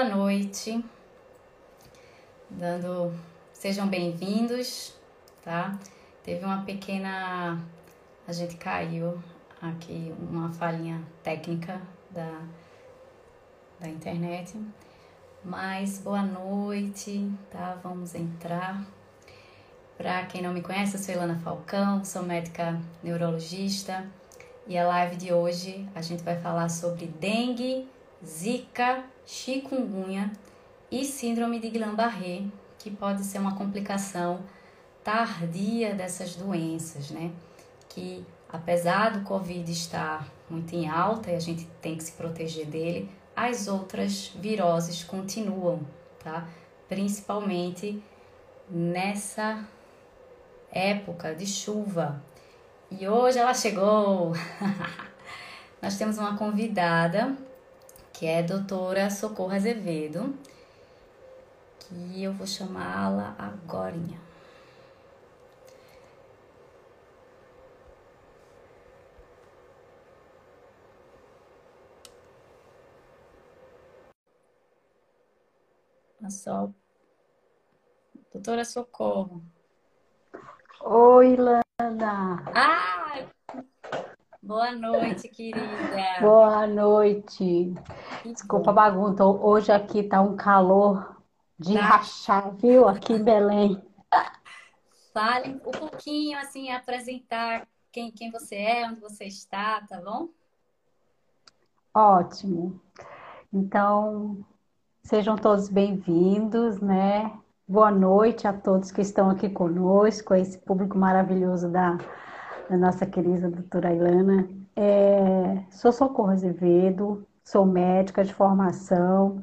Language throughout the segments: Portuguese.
boa noite. Dando sejam bem-vindos, tá? Teve uma pequena a gente caiu aqui uma falhinha técnica da da internet. Mas boa noite, tá? Vamos entrar. Para quem não me conhece, eu sou Ilana Falcão, sou médica neurologista e a live de hoje a gente vai falar sobre dengue, zika, chikungunya e síndrome de Guillain-Barré, que pode ser uma complicação tardia dessas doenças, né? Que apesar do Covid estar muito em alta e a gente tem que se proteger dele, as outras viroses continuam, tá? Principalmente nessa época de chuva. E hoje ela chegou. Nós temos uma convidada que é a doutora Socorro Azevedo, que eu vou chamá-la agora. Só. Doutora Socorro. Oi, Lana. Ah! Boa noite, querida. Boa noite. Desculpa a bagunça. Hoje aqui tá um calor de tá. rachar, viu? Aqui em Belém. Fale um pouquinho, assim, apresentar quem, quem você é, onde você está, tá bom? Ótimo. Então, Sejam todos bem-vindos, né? Boa noite a todos que estão aqui conosco, esse público maravilhoso da, da nossa querida doutora Ilana. É, sou Socorro Azevedo, sou médica de formação,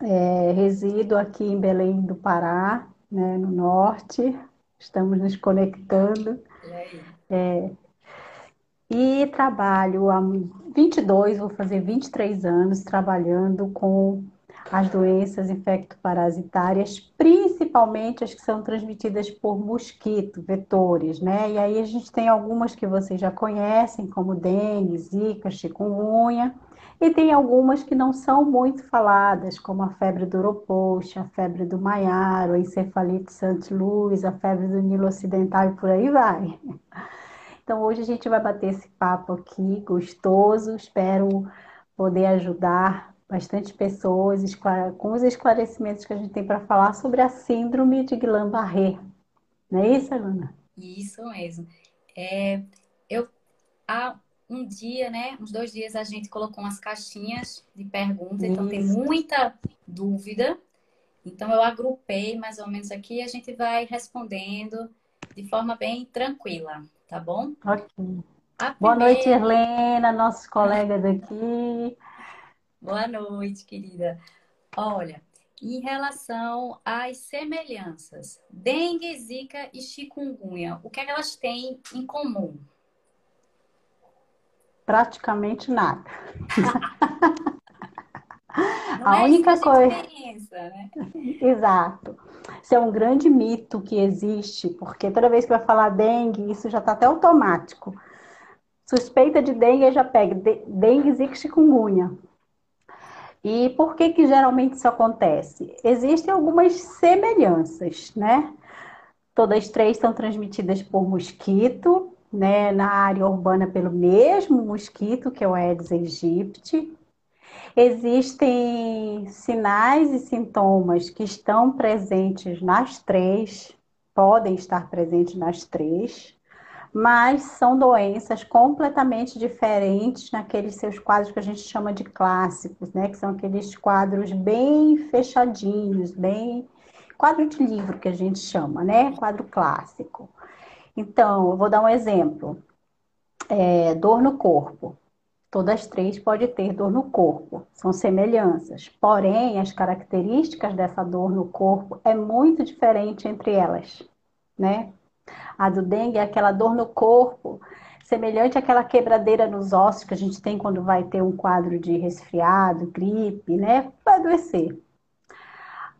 é, resido aqui em Belém do Pará, né, no norte, estamos nos conectando. É, e trabalho há 22, vou fazer 23 anos trabalhando com as doenças infectoparasitárias, principalmente as que são transmitidas por mosquito, vetores, né? E aí a gente tem algumas que vocês já conhecem, como dengue, zika, chikungunya, e tem algumas que não são muito faladas, como a febre do Oropoxa, a febre do Maiaro, a encefalite. Louis, a febre do Nilo Ocidental e por aí vai. Então hoje a gente vai bater esse papo aqui gostoso, espero poder ajudar bastante pessoas com os esclarecimentos que a gente tem para falar sobre a síndrome de Guillain-Barré. Não é isso, Alana? Isso mesmo. É, eu, há um dia, né, uns dois dias, a gente colocou umas caixinhas de perguntas, isso. então tem muita dúvida. Então eu agrupei mais ou menos aqui e a gente vai respondendo de forma bem tranquila, tá bom? Ok. Primeira... Boa noite, Helena, nossos colegas daqui. Boa noite, querida. Olha, em relação às semelhanças, dengue, zika e chikungunya, o que, é que elas têm em comum? Praticamente nada. a é única coisa. Né? Exato. Isso é um grande mito que existe, porque toda vez que vai falar dengue, isso já está até automático. Suspeita de dengue, já pega dengue, zika e chikungunya. E por que que geralmente isso acontece? Existem algumas semelhanças, né? Todas três são transmitidas por mosquito, né? Na área urbana pelo mesmo mosquito, que é o Aedes aegypti. Existem sinais e sintomas que estão presentes nas três, podem estar presentes nas três mas são doenças completamente diferentes naqueles seus quadros que a gente chama de clássicos, né? Que são aqueles quadros bem fechadinhos, bem quadro de livro que a gente chama, né? Quadro clássico. Então, eu vou dar um exemplo. É, dor no corpo. Todas três podem ter dor no corpo, são semelhanças. Porém, as características dessa dor no corpo é muito diferente entre elas, né? A do dengue é aquela dor no corpo, semelhante àquela quebradeira nos ossos que a gente tem quando vai ter um quadro de resfriado, gripe, né? Vai adoecer.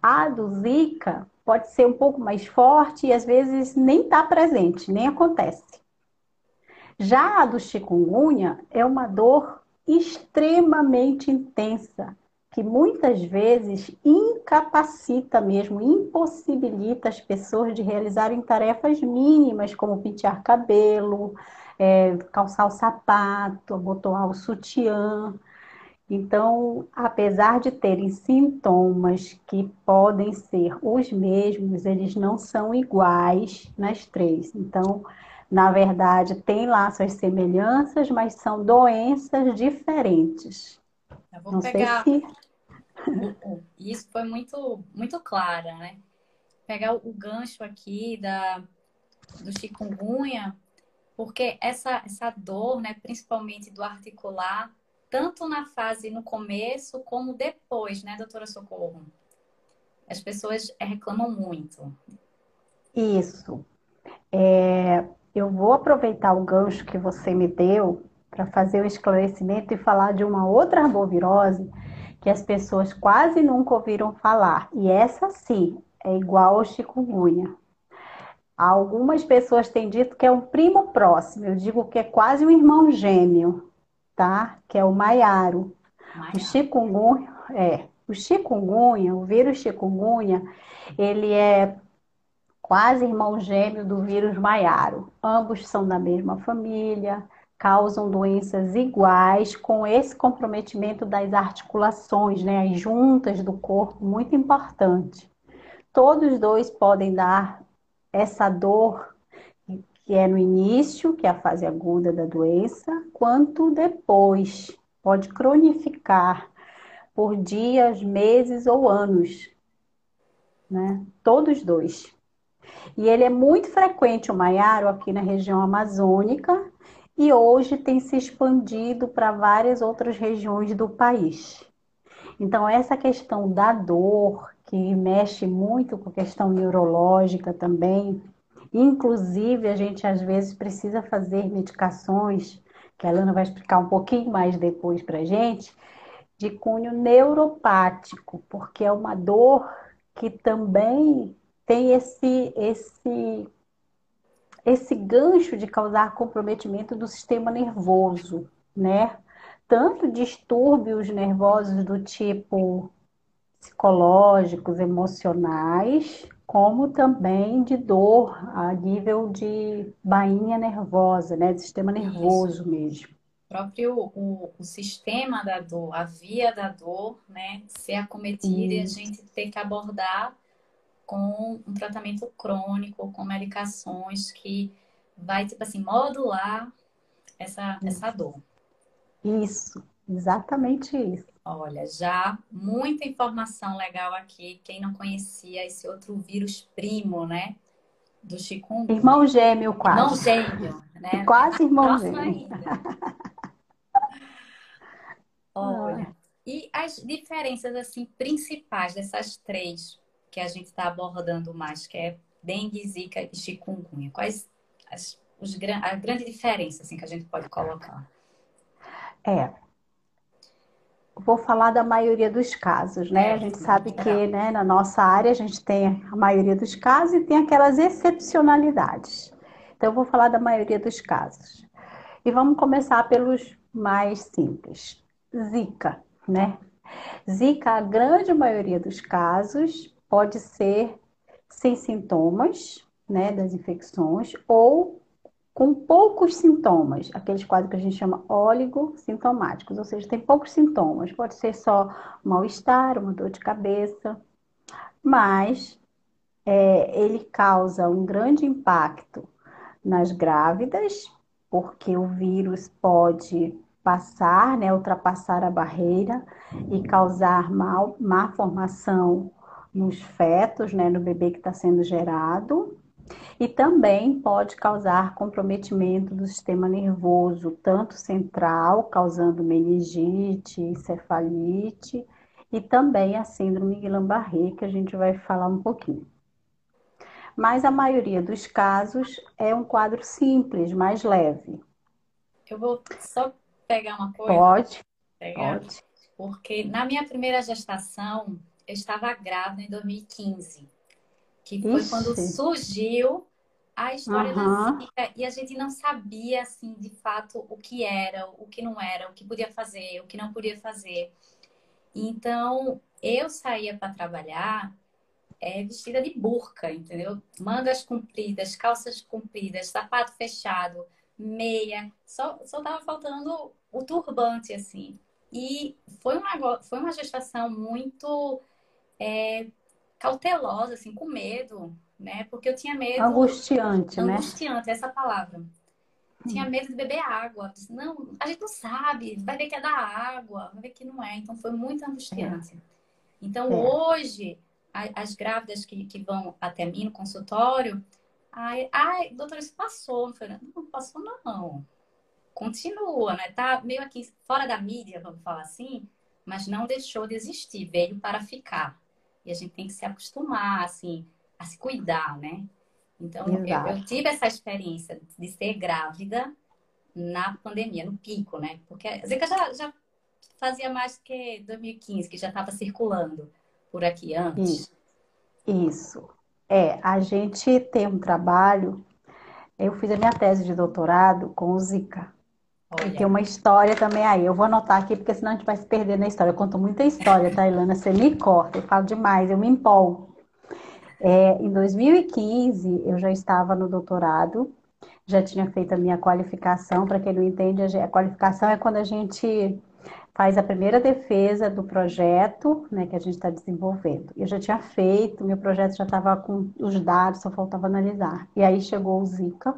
A do Zika pode ser um pouco mais forte e às vezes nem está presente, nem acontece. Já a do chikungunya é uma dor extremamente intensa, que muitas vezes incapacita mesmo, impossibilita as pessoas de realizarem tarefas mínimas, como pentear cabelo, é, calçar o sapato, abotoar o sutiã. Então, apesar de terem sintomas que podem ser os mesmos, eles não são iguais nas três. Então, na verdade, tem lá suas semelhanças, mas são doenças diferentes. Eu vou não pegar. Sei se... Isso foi muito, muito clara, né? Pegar o gancho aqui da, do chikungunya, porque essa, essa dor, né, principalmente do articular, tanto na fase no começo como depois, né, doutora Socorro? As pessoas reclamam muito. Isso. É, eu vou aproveitar o gancho que você me deu para fazer o esclarecimento e falar de uma outra arbovirose que as pessoas quase nunca ouviram falar. E essa sim é igual ao chikungunya. Algumas pessoas têm dito que é um primo próximo, eu digo que é quase um irmão gêmeo, tá? Que é o maiaro. O chikungunya, é, o chikungunya, o vírus chikungunya, ele é quase irmão gêmeo do vírus maiaro. Ambos são da mesma família, causam doenças iguais com esse comprometimento das articulações, né, as juntas do corpo, muito importante. Todos dois podem dar essa dor que é no início, que é a fase aguda da doença, quanto depois. Pode cronificar por dias, meses ou anos. Né? Todos dois. E ele é muito frequente, o maiaro, aqui na região amazônica, e hoje tem se expandido para várias outras regiões do país. Então, essa questão da dor, que mexe muito com a questão neurológica também, inclusive a gente às vezes precisa fazer medicações, que a Lana vai explicar um pouquinho mais depois para a gente, de cunho neuropático, porque é uma dor que também tem esse, esse esse gancho de causar comprometimento do sistema nervoso, né? Tanto distúrbios nervosos do tipo psicológicos, emocionais, como também de dor a nível de bainha nervosa, né? Do sistema nervoso Isso. mesmo. O próprio o, o, sistema da dor, a via da dor, né? Ser acometida Isso. e a gente ter que abordar com um tratamento crônico, com medicações que vai, tipo assim, modular essa, essa dor. Isso, exatamente isso. Olha, já muita informação legal aqui. Quem não conhecia esse outro vírus primo, né? Do chikungunya. Irmão gêmeo, quase. Irmão gêmeo, né? Quase irmão gêmeo. Ainda. Olha, e as diferenças, assim, principais dessas três que a gente está abordando mais, que é dengue, zika e chikungunya? Quais as, os, a grande diferença assim, que a gente pode colocar? É, vou falar da maioria dos casos, né? É, a gente sabe que né, na nossa área a gente tem a maioria dos casos e tem aquelas excepcionalidades. Então, eu vou falar da maioria dos casos. E vamos começar pelos mais simples. Zika, né? Zika, a grande maioria dos casos, pode ser sem sintomas, né, das infecções, ou com poucos sintomas, aqueles quadros que a gente chama oligosintomáticos, ou seja, tem poucos sintomas, pode ser só mal-estar, uma dor de cabeça, mas é, ele causa um grande impacto nas grávidas, porque o vírus pode passar, né, ultrapassar a barreira e causar mal, má formação nos fetos, né, no bebê que está sendo gerado, e também pode causar comprometimento do sistema nervoso, tanto central, causando meningite, encefalite, e também a síndrome Guillain-Barré, que a gente vai falar um pouquinho. Mas a maioria dos casos é um quadro simples, mais leve. Eu vou só pegar uma coisa. Pode. Pegar, pode. Porque na minha primeira gestação, eu estava grávida em 2015, que foi Ixi. quando surgiu a história uhum. da Zika e a gente não sabia assim de fato o que era, o que não era, o que podia fazer, o que não podia fazer. Então, eu saía para trabalhar é, vestida de burca, entendeu? Mangas compridas, calças compridas, sapato fechado, meia. Só, só tava faltando o turbante, assim. E foi uma, foi uma gestação muito é, cautelosa, assim, com medo, né? Porque eu tinha medo. Angustiante, né? Angustiante, essa palavra. Tinha medo de beber água. Não, a gente não sabe, vai ver que é da água, vai ver que não é. Então foi muito angustiante. É. Então é. hoje, as grávidas que, que vão até mim no consultório, ai, ai, doutora, isso passou. Eu falei, não, passou não. Continua, né? Tá meio aqui fora da mídia, vamos falar assim, mas não deixou de existir, veio para ficar. E a gente tem que se acostumar, assim, a se cuidar, né? Então, eu, eu, tive essa experiência de ser grávida na pandemia, no pico, né? Porque a Zika já, já fazia mais que 2015, que já estava circulando por aqui antes. Isso. Isso. É, a gente tem um trabalho. Eu fiz a minha tese de doutorado com o Zika. Olha. Tem uma história também aí. Eu vou anotar aqui, porque senão a gente vai se perder na história. Eu conto muita história, tá, Ilana? Você me corta, eu falo demais, eu me empolgo. É, em 2015, eu já estava no doutorado, já tinha feito a minha qualificação. Para quem não entende, a qualificação é quando a gente faz a primeira defesa do projeto né, que a gente está desenvolvendo. Eu já tinha feito, meu projeto já estava com os dados, só faltava analisar. E aí chegou o Zika.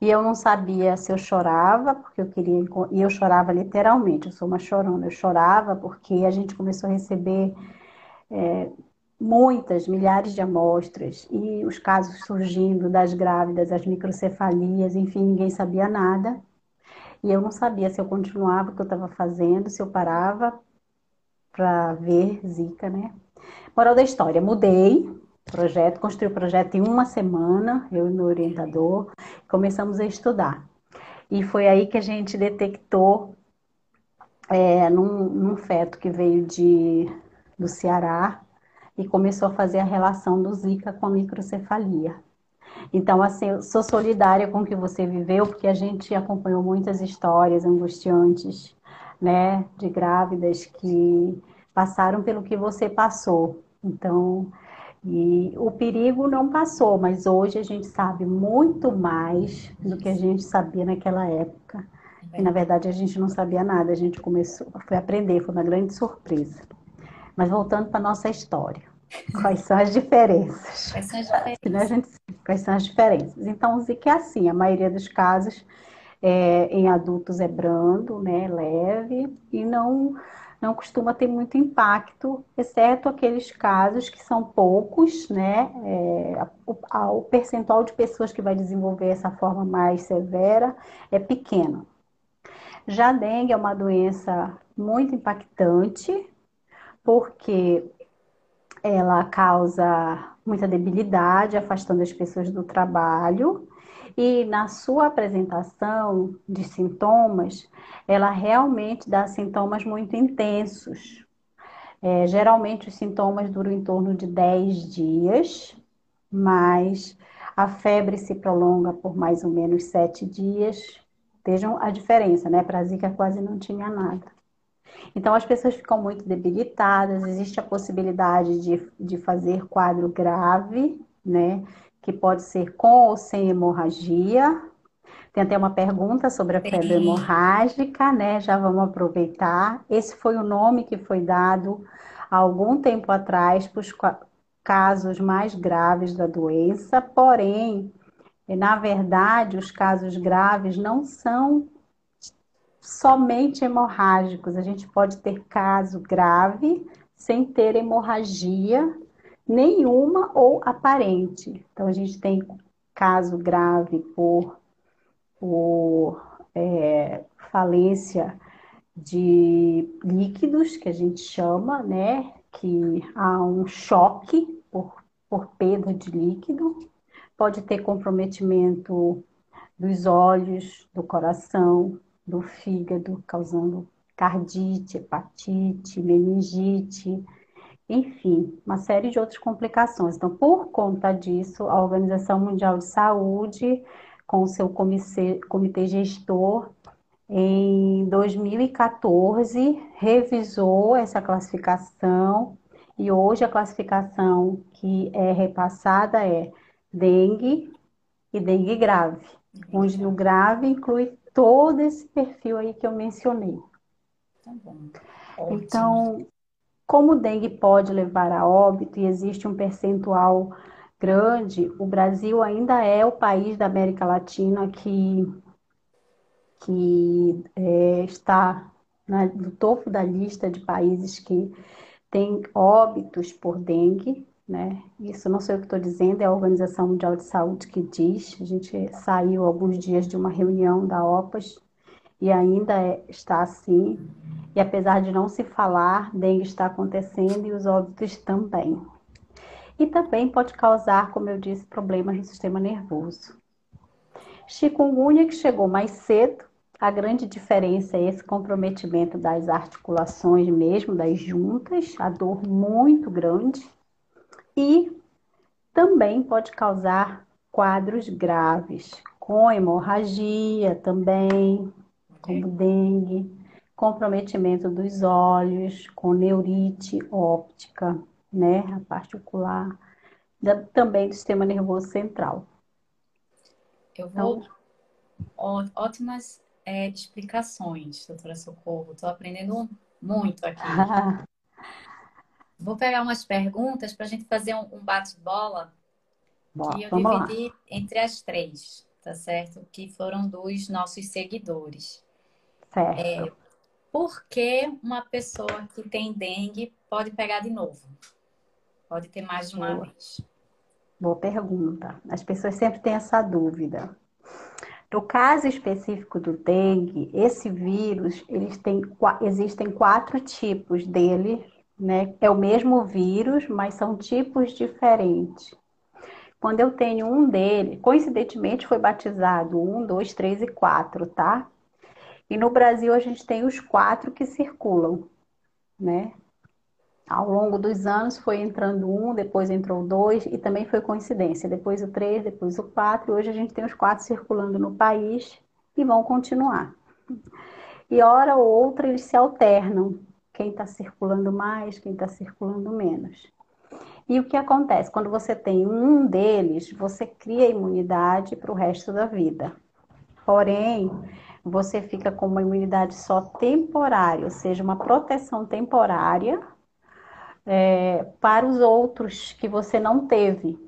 E eu não sabia se eu chorava, porque eu queria. E eu chorava literalmente, eu sou uma chorona. Eu chorava porque a gente começou a receber é, muitas, milhares de amostras, e os casos surgindo das grávidas, as microcefalias, enfim, ninguém sabia nada. E eu não sabia se eu continuava o que eu estava fazendo, se eu parava para ver Zika, né? Moral da história, mudei projeto, construí o projeto em uma semana, eu e meu orientador, começamos a estudar. E foi aí que a gente detectou é, num, num feto que veio de, do Ceará, e começou a fazer a relação do Zika com a microcefalia. Então, assim, eu sou solidária com o que você viveu, porque a gente acompanhou muitas histórias angustiantes, né, de grávidas que passaram pelo que você passou. Então, e o perigo não passou, mas hoje a gente sabe muito mais do que a gente sabia naquela época. E na verdade a gente não sabia nada, a gente começou, foi aprender, foi uma grande surpresa. Mas voltando para nossa história. Quais são as diferenças? Quais são as diferenças? Gente, quais são as diferenças? Então, o Zika é assim, a maioria dos casos é, em adultos é brando, né, leve, e não, não costuma ter muito impacto, exceto aqueles casos que são poucos, né, é, o, a, o percentual de pessoas que vai desenvolver essa forma mais severa é pequeno. Já a dengue é uma doença muito impactante, porque ela causa muita debilidade, afastando as pessoas do trabalho. E na sua apresentação de sintomas, ela realmente dá sintomas muito intensos. É, geralmente os sintomas duram em torno de 10 dias, mas a febre se prolonga por mais ou menos 7 dias. Vejam a diferença, né? Para Zika quase não tinha nada. Então, as pessoas ficam muito debilitadas, existe a possibilidade de, de fazer quadro grave, né? Que pode ser com ou sem hemorragia. Tem até uma pergunta sobre a febre hemorrágica, né? Já vamos aproveitar. Esse foi o nome que foi dado há algum tempo atrás para os casos mais graves da doença, porém, na verdade, os casos graves não são somente hemorrágicos. A gente pode ter caso grave sem ter hemorragia nenhuma ou aparente. Então, a gente tem caso grave por, por é, falência de líquidos, que a gente chama, né? Que há um choque por, por perda de líquido. Pode ter comprometimento dos olhos, do coração, do fígado, causando cardite, hepatite, meningite, enfim, uma série de outras complicações. Então, por conta disso, a Organização Mundial de Saúde, com o seu comitê, comitê gestor, em 2014 revisou essa classificação e hoje a classificação que é repassada é dengue e dengue grave, onde no grave inclui todo esse perfil aí que eu mencionei. Tá bom. Então, como o dengue pode levar a óbito e existe um percentual grande, o Brasil ainda é o país da América Latina que, que é, está na, no topo da lista de países que tem óbitos por dengue, né? Isso não sei o que estou dizendo, é a Organização Mundial de Saúde que diz. A gente saiu alguns dias de uma reunião da OPAS e ainda é, está assim. E apesar de não se falar, dengue está acontecendo e os óbitos também. E também pode causar, como eu disse, problemas no sistema nervoso. Chikungunya, que chegou mais cedo, a grande diferença é esse comprometimento das articulações mesmo, das juntas, a dor muito grande. E também pode causar quadros graves, com hemorragia também, como dengue, comprometimento dos olhos, com neurite óptica, né, a parte ocular, também do sistema nervoso central. Eu vou. Então, ótimas é, explicações, doutora Socorro. Estou aprendendo muito aqui. Vou pegar umas perguntas para a gente fazer um, um bate-bola que eu dividi lá. entre as três, tá certo? Que foram dos nossos seguidores. Certo. É, por que uma pessoa que tem dengue pode pegar de novo? Pode ter mais de uma Boa. vez. Boa pergunta. As pessoas sempre têm essa dúvida. No caso específico do dengue, esse vírus, eles têm, existem quatro tipos dele, né? É o mesmo vírus, mas são tipos diferentes. Quando eu tenho um dele, coincidentemente foi batizado um, dois, três e quatro, tá? E no Brasil a gente tem os quatro que circulam, né? Ao longo dos anos foi entrando um, depois entrou dois, e também foi coincidência. Depois o três, depois o quatro, hoje a gente tem os quatro circulando no país e vão continuar. E hora ou outra eles se alternam. Quem está circulando mais, quem está circulando menos. E o que acontece? Quando você tem um deles, você cria imunidade para o resto da vida. Porém, você fica com uma imunidade só temporária, ou seja, uma proteção temporária é, para os outros que você não teve.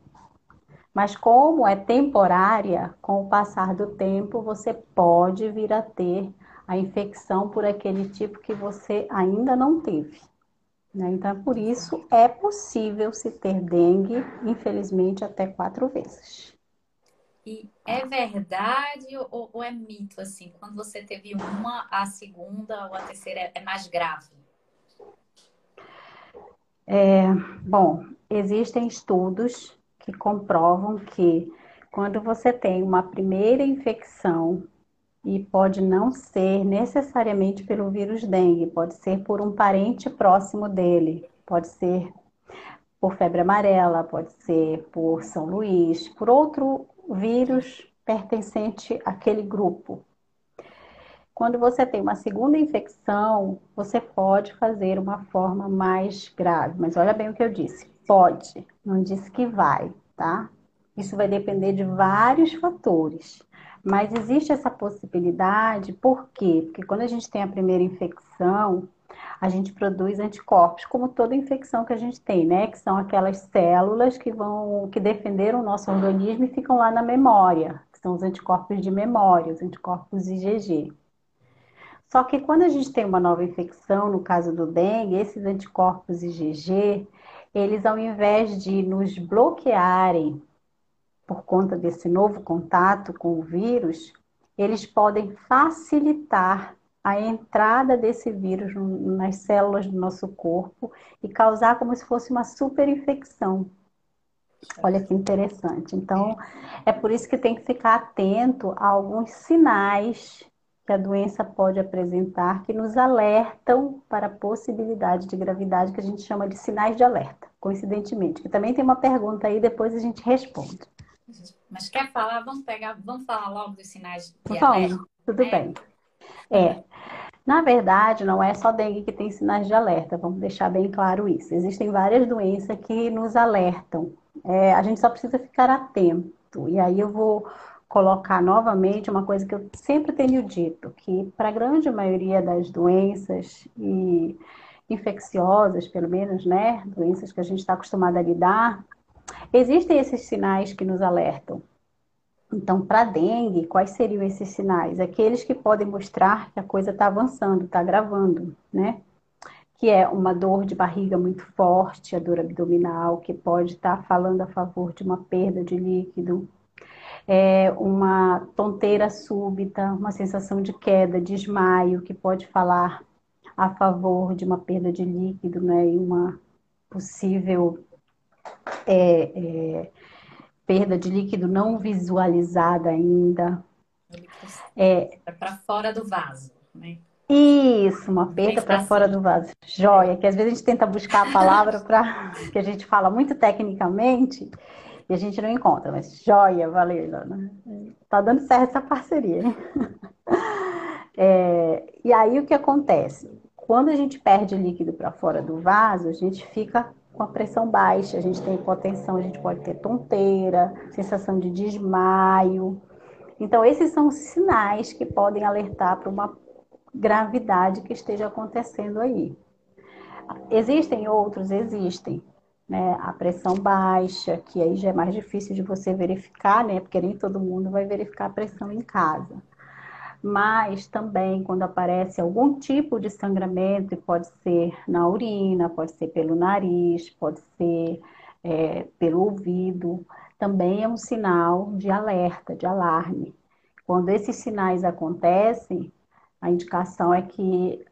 Mas como é temporária, com o passar do tempo, você pode vir a ter a infecção por aquele tipo que você ainda não teve. Né? Então, por isso, é possível se ter dengue, infelizmente, até quatro vezes. E é verdade ou, ou, é mito, assim? Quando você teve uma, a segunda ou a terceira é, mais grave? É, bom, existem estudos que comprovam que quando você tem uma primeira infecção, e pode não ser necessariamente pelo vírus dengue, pode ser por um parente próximo dele, pode ser por febre amarela, pode ser por São Luís, por outro vírus pertencente àquele grupo. Quando você tem uma segunda infecção, você pode fazer uma forma mais grave. Mas olha bem o que eu disse: pode, não disse que vai, tá? Isso vai depender de vários fatores. Mas existe essa possibilidade, por quê? Porque quando a gente tem a primeira infecção, a gente produz anticorpos, como toda infecção que a gente tem, né? Que são aquelas células que vão, que defenderam o nosso organismo e ficam lá na memória, que são os anticorpos de memória, os anticorpos IgG. Só que quando a gente tem uma nova infecção, no caso do dengue, esses anticorpos IgG, eles ao invés de nos bloquearem por conta desse novo contato com o vírus, eles podem facilitar a entrada desse vírus nas células do nosso corpo e causar como se fosse uma superinfecção. Olha que interessante. Então, é por isso que tem que ficar atento a alguns sinais que a doença pode apresentar que nos alertam para a possibilidade de gravidade que a gente chama de sinais de alerta, coincidentemente. Que também tem uma pergunta aí, depois a gente responde. Mas quer falar? Vamos pegar, vamos falar logo dos sinais de vamos, alerta. Tudo é. bem. É. Na verdade, não é só dengue que tem sinais de alerta, vamos deixar bem claro isso. Existem várias doenças que nos alertam. É, a gente só precisa ficar atento. E aí eu vou colocar novamente uma coisa que eu sempre tenho dito, que para a grande maioria das doenças e infecciosas, pelo menos, né, doenças que a gente está acostumado a lidar, existem esses sinais que nos alertam. Então, para dengue, quais seriam esses sinais? Aqueles que podem mostrar que a coisa está avançando, está gravando, né? Que é uma dor de barriga muito forte, a dor abdominal, que pode estar tá falando a favor de uma perda de líquido, é uma tonteira súbita, uma sensação de queda, desmaio, que pode falar a favor de uma perda de líquido, né? E uma possível é, é, perda de líquido não visualizada ainda. É para fora do vaso, né? Isso, uma perda para fora do vaso. Joia, que às vezes a gente tenta buscar a palavra para que a gente fala muito tecnicamente e a gente não encontra, mas joia, valeu, Ilana. Tá dando certo essa parceria. É, e aí o que acontece? Quando a gente perde líquido para fora do vaso, a gente fica com a pressão baixa, a gente tem hipotensão, a gente pode ter tonteira, sensação de desmaio. Então, esses são os sinais que podem alertar para uma gravidade que esteja acontecendo aí. Existem outros? Existem. Né? A pressão baixa, que aí já é mais difícil de você verificar, né? Porque nem todo mundo vai verificar a pressão em casa mas também quando aparece algum tipo de sangramento, pode ser na urina, pode ser pelo nariz, pode ser é, pelo ouvido, também é um sinal de alerta, de alarme. Quando esses sinais acontecem, a indicação é que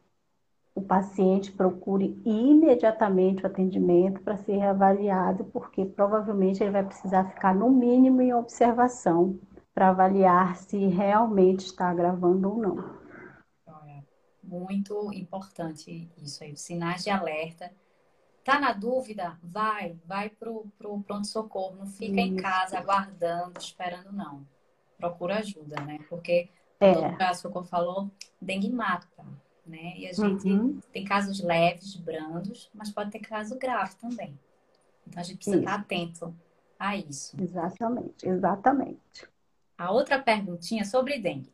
o paciente procure imediatamente o atendimento para ser reavaliado, porque provavelmente ele vai precisar ficar no mínimo em observação para avaliar se realmente está gravando ou não. Muito importante isso aí, sinais de alerta. Tá na dúvida? Vai, vai pro, pro pronto-socorro. Não fica isso. em casa aguardando, esperando, não. Procura ajuda, né? Porque, é. como o socorro falou, dengue mata, né? E a gente uhum. tem casos leves, brandos, mas pode ter caso grave também. Então a gente precisa isso. estar atento a isso. Exatamente, exatamente. A outra perguntinha sobre dengue.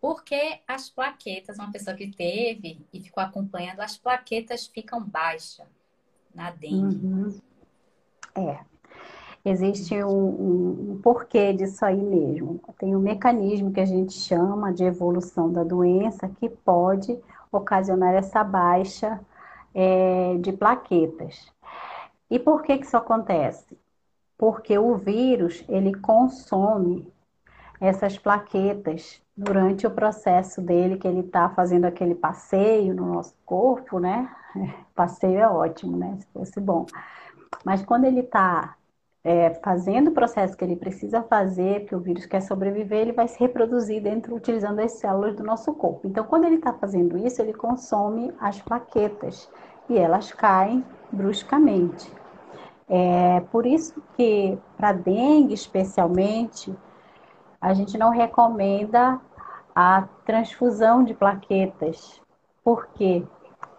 Por que as plaquetas, uma pessoa que teve e ficou acompanhando, as plaquetas ficam baixas na dengue? Uhum. É. Existe um, um, porquê disso aí mesmo. Tem um mecanismo que a gente chama de evolução da doença que pode ocasionar essa baixa é, de plaquetas. E por que, que isso acontece? Porque o vírus ele consome essas plaquetas durante o processo dele, que ele está fazendo aquele passeio no nosso corpo, né? Passeio é ótimo, né? Se fosse bom. Mas quando ele está é, fazendo o processo que ele precisa fazer, que o vírus quer sobreviver, ele vai se reproduzir dentro, utilizando as células do nosso corpo. Então, quando ele está fazendo isso, ele consome as plaquetas e elas caem bruscamente. É por isso que, para dengue especialmente, a gente não recomenda a transfusão de plaquetas. Por quê?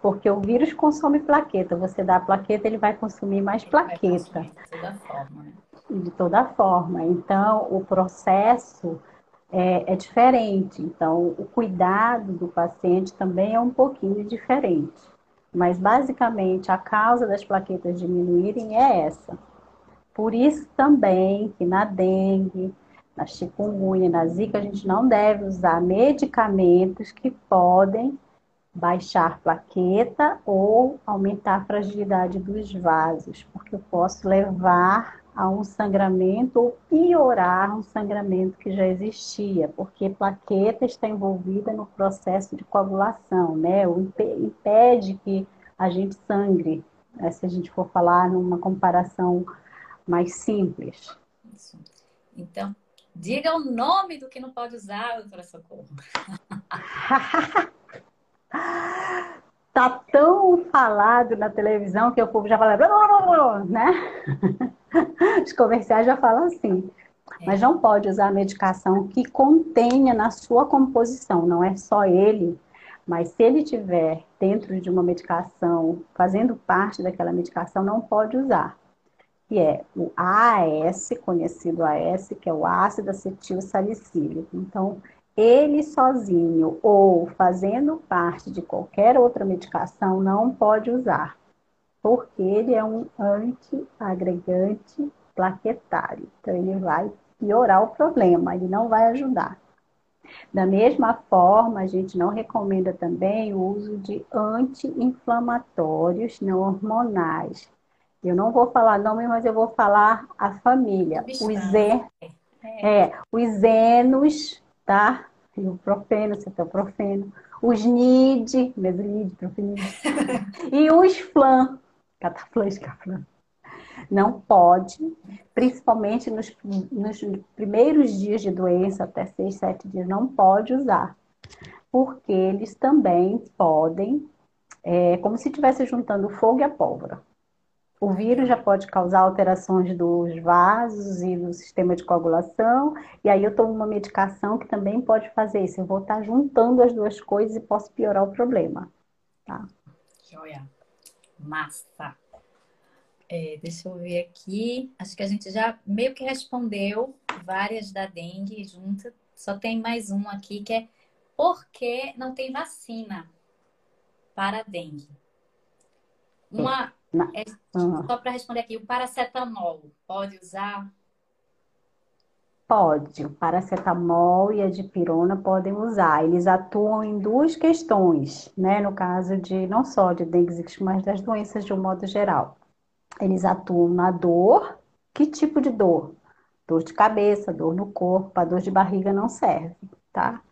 Porque o vírus consome plaqueta. Você dá plaqueta, ele vai consumir mais plaqueta. de toda forma. Né? De toda forma. Então, o processo é, é diferente. Então, o cuidado do paciente também é um pouquinho diferente. Mas, basicamente, a causa das plaquetas diminuírem é essa. Por isso também que na dengue, na chikungunya, na zika, a gente não deve usar medicamentos que podem baixar plaqueta ou aumentar a fragilidade dos vasos, porque eu posso levar a um sangramento ou piorar um sangramento que já existia, porque plaqueta está envolvida no processo de coagulação, né? O impede que a gente sangre, né? se a gente for falar numa comparação mais simples. Isso. Então, Diga o nome do que não pode usar, doutora Socorro. tá tão falado na televisão que o povo já fala, né? Os comerciais já falam assim. É. Mas não pode usar medicação que contenha na sua composição, não é só ele, mas se ele tiver dentro de uma medicação, fazendo parte daquela medicação, não pode usar. Que é o AAS, conhecido AS, que é o ácido acetil salicílico. Então, ele sozinho ou fazendo parte de qualquer outra medicação não pode usar, porque ele é um antiagregante plaquetário. Então, ele vai piorar o problema, ele não vai ajudar. Da mesma forma, a gente não recomenda também o uso de anti-inflamatórios não hormonais. Eu não vou falar nome, mas eu vou falar a família. Os, é, é, os zenos, tá? o profeno, cetoprofeno. Os NID, mesilide, profenide. e os flan, cataflã, escaflã não pode, principalmente nos, nos primeiros dias de doença, até seis, sete dias, não pode usar, porque eles também podem, é, como se estivesse juntando fogo e a pólvora. O vírus já pode causar alterações dos vasos e do sistema de coagulação, e aí eu tomo uma medicação que também pode fazer isso. Eu vou estar juntando as duas coisas e posso piorar o problema. Tá? Joia. Massa. É, deixa eu ver aqui. Acho que a gente já meio que respondeu várias da dengue juntas. Só tem mais um aqui que é por que não tem vacina para dengue? Uma. É, só para responder aqui, o paracetamol pode usar? Pode. O paracetamol e a dipirona podem usar. Eles atuam em duas questões, né? No caso de não só de dengue, mas das doenças de um modo geral. Eles atuam na dor. Que tipo de dor? Dor de cabeça, dor no corpo, a dor de barriga não serve, tá?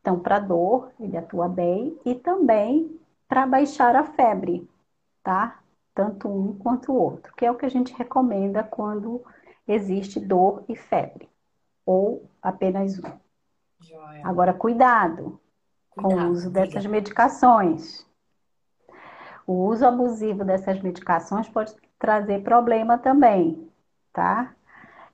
Então, para dor, ele atua bem e também para baixar a febre, tá? Tanto um quanto o outro, que é o que a gente recomenda quando existe dor e febre, ou apenas um. Joia. Agora, cuidado, cuidado com o uso dessas medicações. O uso abusivo dessas medicações pode trazer problema também, tá?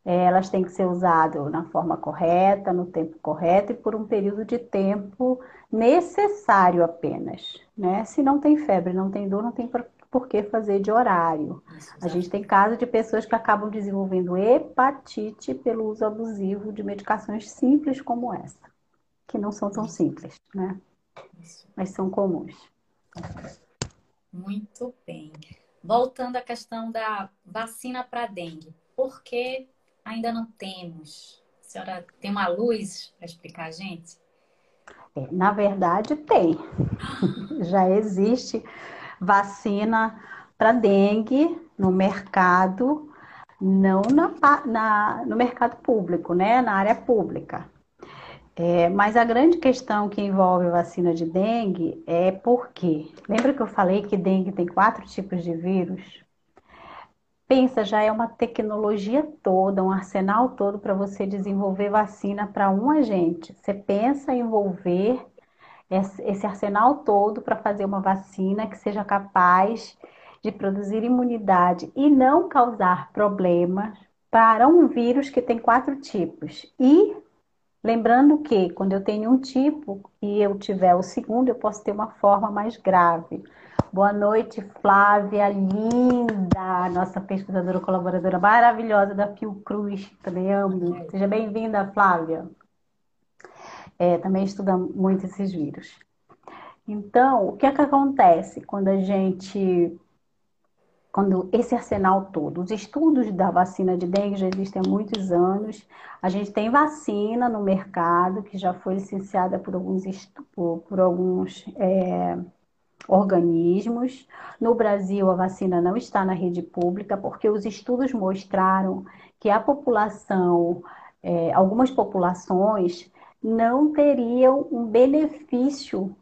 É, elas têm que ser usadas na forma correta, no tempo correto e por um período de tempo necessário apenas, né? Se não tem febre, não tem dor, não tem por que fazer de horário. Isso, a gente tem casos de pessoas que acabam desenvolvendo hepatite pelo uso abusivo de medicações simples como essa, que não são tão simples, né? Isso. Mas são comuns. Muito bem. Voltando à questão da vacina para dengue, por que ainda não temos? A senhora tem uma luz para explicar a gente? É, na verdade, tem. Já existe vacina para dengue no mercado, não na, na, no mercado público, né? Na área pública. É, mas a grande questão que envolve vacina de dengue é porque, lembra que eu falei que dengue tem quatro tipos de vírus? Pensa, já é uma tecnologia toda, um arsenal todo para você desenvolver vacina para um agente. Você pensa em envolver esse arsenal todo para fazer uma vacina que seja capaz de produzir imunidade e não causar problemas para um vírus que tem quatro tipos. E Lembrando que quando eu tenho um tipo e eu tiver o segundo, eu posso ter uma forma mais grave. Boa noite, Flávia, linda, nossa pesquisadora colaboradora maravilhosa da Fiocruz, também amo. Seja bem-vinda, Flávia. É, também estuda muito esses vírus. Então, o que é que acontece quando a gente quando esse arsenal todo, os estudos da vacina de dengue já existem há muitos anos. A gente tem vacina no mercado que já foi licenciada por alguns, por, alguns é, organismos. No Brasil, a vacina não está na rede pública porque os estudos mostraram que a população, é, algumas populações, não teriam um benefício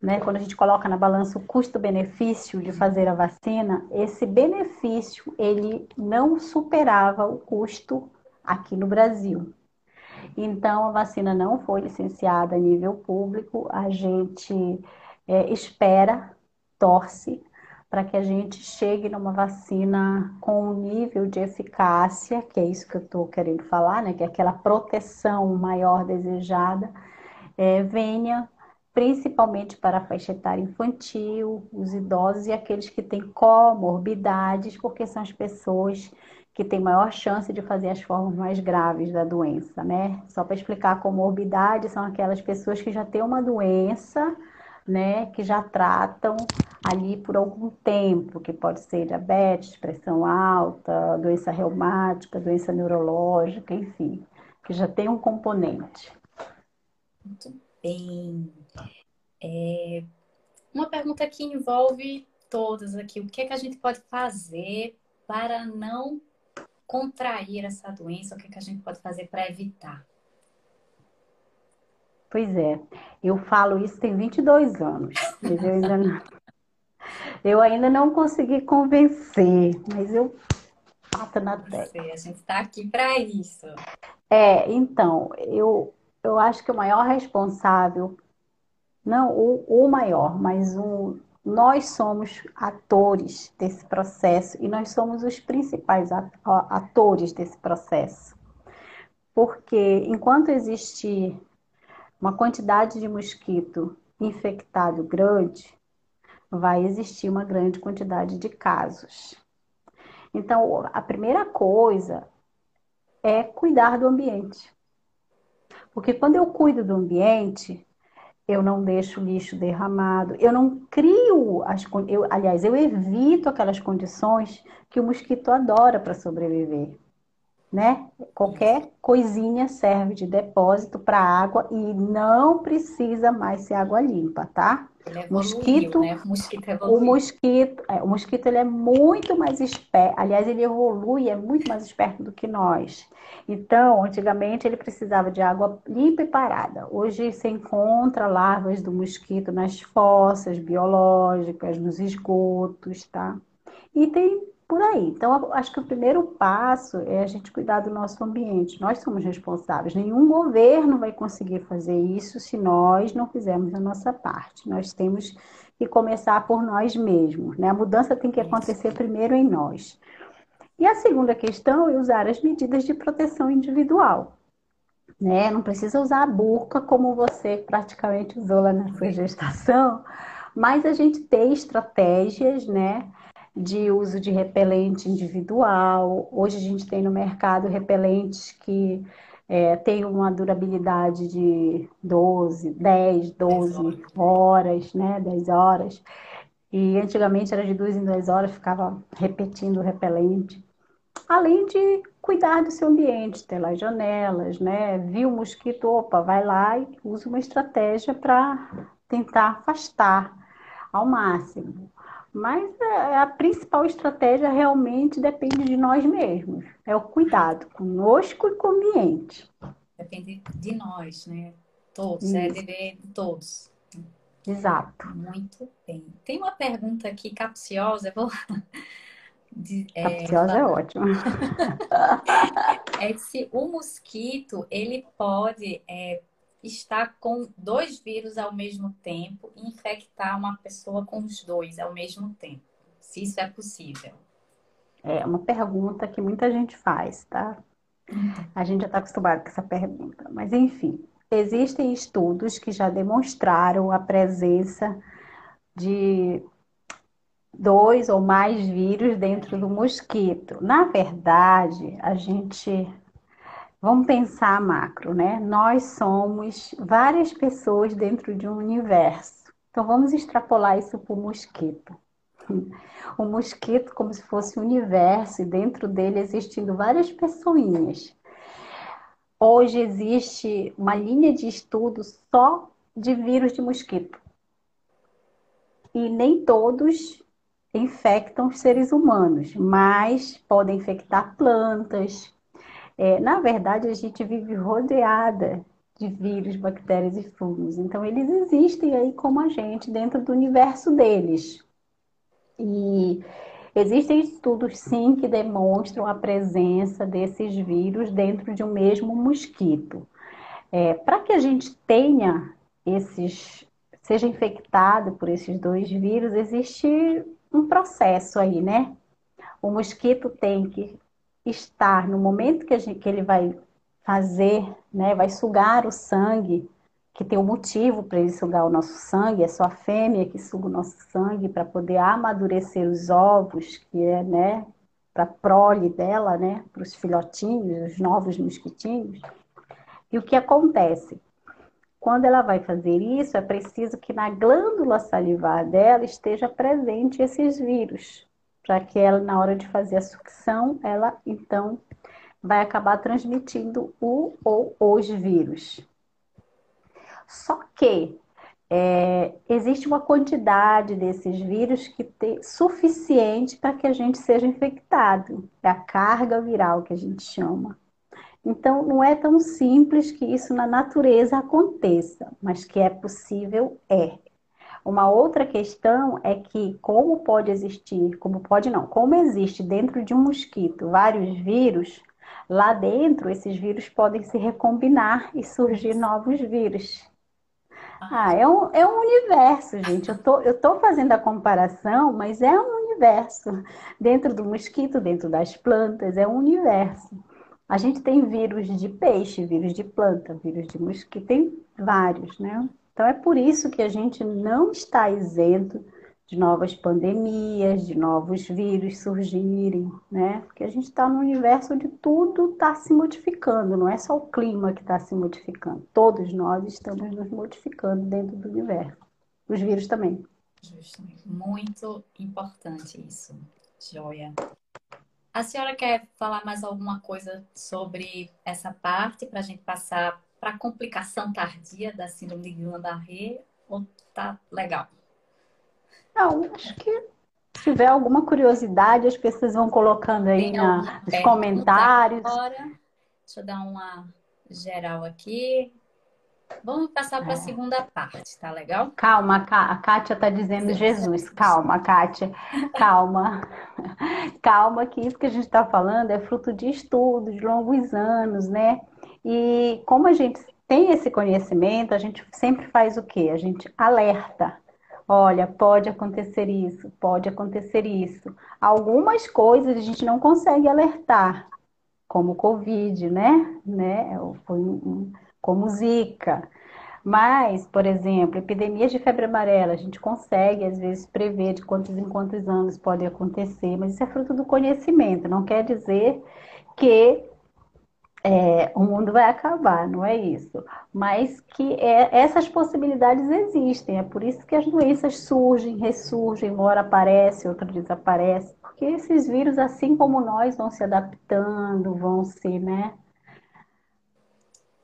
né, quando a gente coloca na balança o custo-benefício de fazer a vacina, esse benefício ele não superava o custo aqui no Brasil. Então a vacina não foi licenciada a nível público, a gente é, espera, torce para que a gente chegue numa vacina com um nível de eficácia, que é isso que eu estou querendo falar, né? Que é aquela proteção maior desejada, é, venha principalmente para a faixa etária infantil, os idosos e aqueles que têm comorbidades, porque são as pessoas que têm maior chance de fazer as formas mais graves da doença, né? Só para explicar, comorbidade são aquelas pessoas que já têm uma doença, né, que já tratam ali por algum tempo, que pode ser diabetes, pressão alta, doença reumática, doença neurológica, enfim, que já tem um componente. Muito bem. É, uma pergunta que envolve todas aqui. O que é que a gente pode fazer para não contrair essa doença? O que é que a gente pode fazer para evitar? Pois é, eu falo isso tem 22 anos, mas eu ainda não, eu ainda não consegui convencer, mas eu bato na tecla. A gente está aqui para isso. É, então, eu, eu acho que o maior responsável, não o, o maior, mas um, nós somos atores desse processo e nós somos os principais atores desse processo. Porque enquanto existir uma quantidade de mosquito infectado grande, vai existir uma grande quantidade de casos. Então, a primeira coisa é cuidar do ambiente. Porque quando eu cuido do ambiente, eu não deixo lixo derramado, eu não crio as eu, aliás, eu evito aquelas condições que o mosquito adora para sobreviver né? Qualquer coisinha serve de depósito para água e não precisa mais ser água limpa, tá? Ele mosquito, né? o mosquito, o mosquito, é, o mosquito ele é muito mais esperto, aliás, ele evolui, é muito mais esperto do que nós. Então, antigamente ele precisava de água limpa e parada. Hoje você encontra larvas do mosquito nas fossas biológicas, nos esgotos, tá? E tem por aí. Então, acho que o primeiro passo é a gente cuidar do nosso ambiente. Nós somos responsáveis. Nenhum governo vai conseguir fazer isso se nós não fizermos a nossa parte. Nós temos que começar por nós mesmos. Né? A mudança tem que acontecer primeiro em nós. E a segunda questão é usar as medidas de proteção individual. Né? Não precisa usar a burca como você praticamente usou lá na sua gestação, mas a gente tem estratégias, né? De uso de repelente individual. Hoje a gente tem no mercado repelentes que é, tem uma durabilidade de 12, 10, 12 horas, né? 10 horas. E antigamente era de duas em duas horas, ficava repetindo o repelente. Além de cuidar do seu ambiente, ter lá janelas, né? Viu o mosquito, opa, vai lá e usa uma estratégia para tentar afastar ao máximo. Mas é, a principal estratégia realmente depende de nós mesmos. É o cuidado conosco e com o ambiente. Depende de nós, né? Todos, é Isso. é dever de todos. Exato. Muito bem. Tem uma pergunta aqui capciosa, eu vou. De, é, capciosa é ótimo. é se o mosquito ele pode é, estar com dois vírus ao mesmo tempo e infectar uma pessoa com os dois ao mesmo tempo? Se isso é possível. É uma pergunta que muita gente faz, tá? A gente já está acostumado com essa pergunta. Mas, enfim, existem estudos que já demonstraram a presença de dois ou mais vírus dentro do mosquito. Na verdade, a gente Vamos pensar macro, né? Nós somos várias pessoas dentro de um universo. Então vamos extrapolar isso para o mosquito. O mosquito como se fosse um universo e dentro dele existindo várias pessoinhas. Hoje existe uma linha de estudo só de vírus de mosquito. E nem todos infectam os seres humanos, mas podem infectar plantas, é, na verdade, a gente vive rodeada de vírus, bactérias e fungos. Então, eles existem aí como a gente, dentro do universo deles. E existem estudos, sim, que demonstram a presença desses vírus dentro de um mesmo mosquito. É, Para que a gente tenha esses, seja infectado por esses dois vírus, existe um processo aí, né? O mosquito tem que estar no momento que, gente, que ele vai fazer, né, vai sugar o sangue, que tem um motivo para ele sugar o nosso sangue, é só a fêmea que suga o nosso sangue para poder amadurecer os ovos, que é, né, para a prole dela, né, para os filhotinhos, os novos mosquitinhos. E o que acontece? Quando ela vai fazer isso, é preciso que na glândula salivar dela esteja presente esses vírus, para que ela, na hora de fazer a sucção, ela então vai acabar transmitindo o ou os vírus. Só que é, existe uma quantidade desses vírus que tem suficiente para que a gente seja infectado. É a carga viral que a gente chama. Então, não é tão simples que isso na natureza aconteça, mas que é possível, é. Uma outra questão é que, como pode existir, como pode não, como existe dentro de um mosquito vários vírus, lá dentro esses vírus podem se recombinar e surgir novos vírus. Ah, é um, é um universo, gente. Eu tô, eu tô fazendo a comparação, mas é um universo. Dentro do mosquito, dentro das plantas, é um universo. A gente tem vírus de peixe, vírus de planta, vírus de mosquito, tem vários, né? Então é por isso que a gente não está isento de novas pandemias, de novos vírus surgirem, né? Porque a gente está num universo onde tudo está se modificando, não é só o clima que está se modificando. Todos nós estamos nos modificando dentro do universo. Os vírus também. Justamente. Muito importante isso, Joia. A senhora quer falar mais alguma coisa sobre essa parte para a gente passar para complicação tardia da síndrome de Guillain-Barré ou tá legal? Não, acho que se tiver alguma curiosidade, as pessoas vão colocando aí na, nos comentários. Agora, deixa eu dar uma geral aqui. Vamos passar para a é. segunda parte, tá legal? Calma, a Kátia está dizendo Jesus. Calma, Kátia. Calma. Calma, que isso que a gente está falando é fruto de estudos, de longos anos, né? E como a gente tem esse conhecimento, a gente sempre faz o quê? A gente alerta. Olha, pode acontecer isso, pode acontecer isso. Algumas coisas a gente não consegue alertar, como o Covid, né? né? Foi um como Zika. Mas, por exemplo, epidemias de febre amarela, a gente consegue, às vezes, prever de quantos em quantos anos pode acontecer, mas isso é fruto do conhecimento, não quer dizer que é, o mundo vai acabar, não é isso. Mas que é, essas possibilidades existem, é por isso que as doenças surgem, ressurgem, uma hora aparece, outra desaparece, porque esses vírus, assim como nós, vão se adaptando, vão se, né?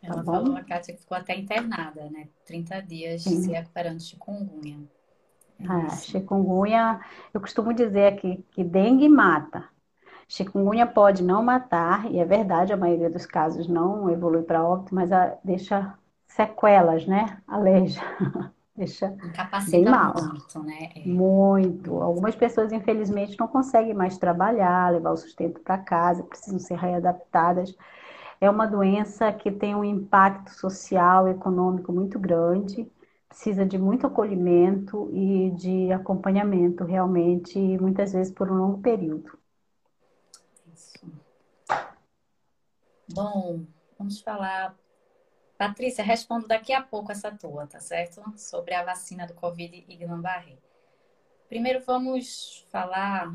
Ela tá falou, a Kátia, que ficou até internada, né? 30 dias Sim. se recuperando de chikungunya. É ah, chikungunya, eu costumo dizer aqui que dengue mata. Chikungunya pode não matar, e é verdade, a maioria dos casos não evolui para óbito, mas a, deixa sequelas, né? Aleja. deixa bem mal. Muito, né? É. Muito. Algumas pessoas, infelizmente, não conseguem mais trabalhar, levar o sustento para casa, precisam ser readaptadas é uma doença que tem um impacto social, econômico muito grande, precisa de muito acolhimento e de acompanhamento, realmente, muitas vezes por um longo período. Isso. Bom, vamos falar. Patrícia, respondo daqui a pouco essa tua, tá certo? Sobre a vacina do Covid e Guillain-Barré. Primeiro vamos falar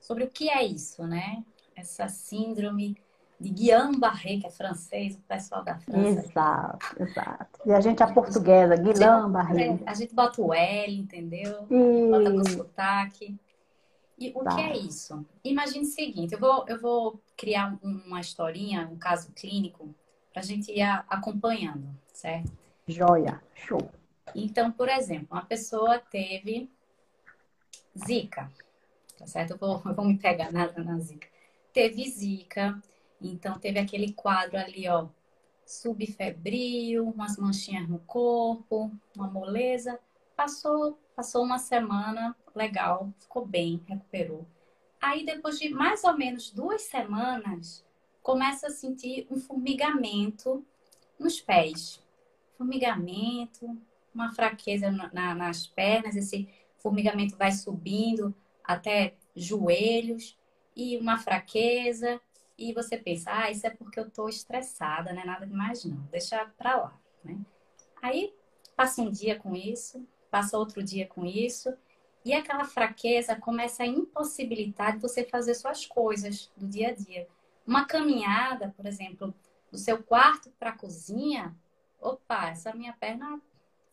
sobre o que é isso, né? Essa síndrome de Guillain-Barré, que é francês, o pessoal da França. Exato, exato. E a gente, a portuguesa, Guillain-Barré. A gente bota o L, entendeu? E... Bota com sotaque. E o tá. que é isso? Imagine o seguinte, eu vou, eu vou criar uma historinha, um caso clínico, para a gente ir acompanhando, certo? Joia, show. Então, por exemplo, uma pessoa teve zika, tá certo? Eu vou, eu vou me pegar na, na zika. Teve zika, então teve aquele quadro ali, ó, subfebril, umas manchinhas no corpo, uma moleza. Passou, passou uma semana, legal, ficou bem, recuperou. Aí depois de mais ou menos duas semanas, começa a sentir um formigamento nos pés. Formigamento, uma fraqueza na, nas pernas, esse formigamento vai subindo até joelhos e uma fraqueza. E você pensa, ah, isso é porque eu tô estressada, não é nada demais não, deixa pra lá, né? Aí passa um dia com isso, passa outro dia com isso, e aquela fraqueza começa a impossibilitar de você fazer suas coisas do dia a dia. Uma caminhada, por exemplo, do seu quarto para a cozinha, opa, essa minha perna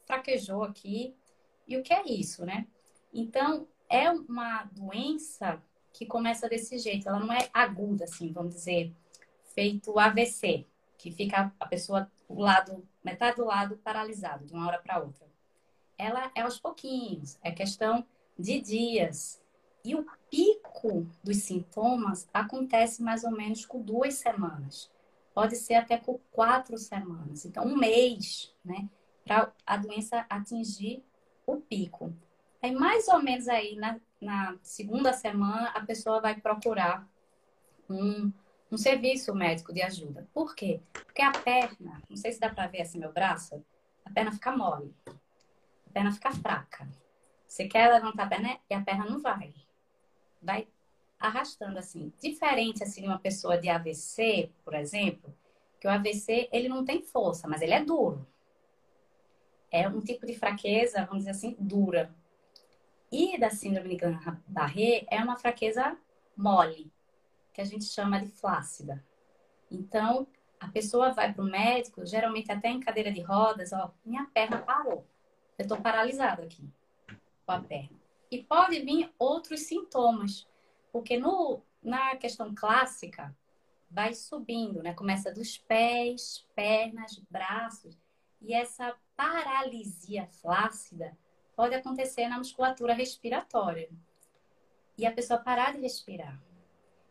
fraquejou aqui. E o que é isso, né? Então, é uma doença que começa desse jeito. Ela não é aguda, assim, vamos dizer, feito AVC, que fica a pessoa, o lado, metade do lado paralisado de uma hora para outra. Ela é aos pouquinhos, é questão de dias. E o pico dos sintomas acontece mais ou menos com duas semanas. Pode ser até com quatro semanas. Então, um mês, né? Para a doença atingir o pico. Aí, mais ou menos aí, na, na segunda semana, a pessoa vai procurar um, um serviço médico de ajuda. Por quê? Porque a perna, não sei se dá para ver assim meu braço, a perna fica mole, perna fica fraca. Você quer levantar a perna e a perna não vai. Vai arrastando assim. Diferente assim de uma pessoa de AVC, por exemplo, que o AVC ele não tem força, mas ele é duro. É um tipo de fraqueza, vamos dizer assim, dura. E da síndrome de Guillain-Barré é uma fraqueza mole, que a gente chama de flácida. Então, a pessoa vai para o médico, geralmente até em cadeira de rodas, ó, minha perna parou. Eu estou paralisada aqui com a perna. E pode vir outros sintomas, porque no, na questão clássica, vai subindo, né? Começa dos pés, pernas, braços. E essa paralisia flácida pode acontecer na musculatura respiratória. E a pessoa parar de respirar.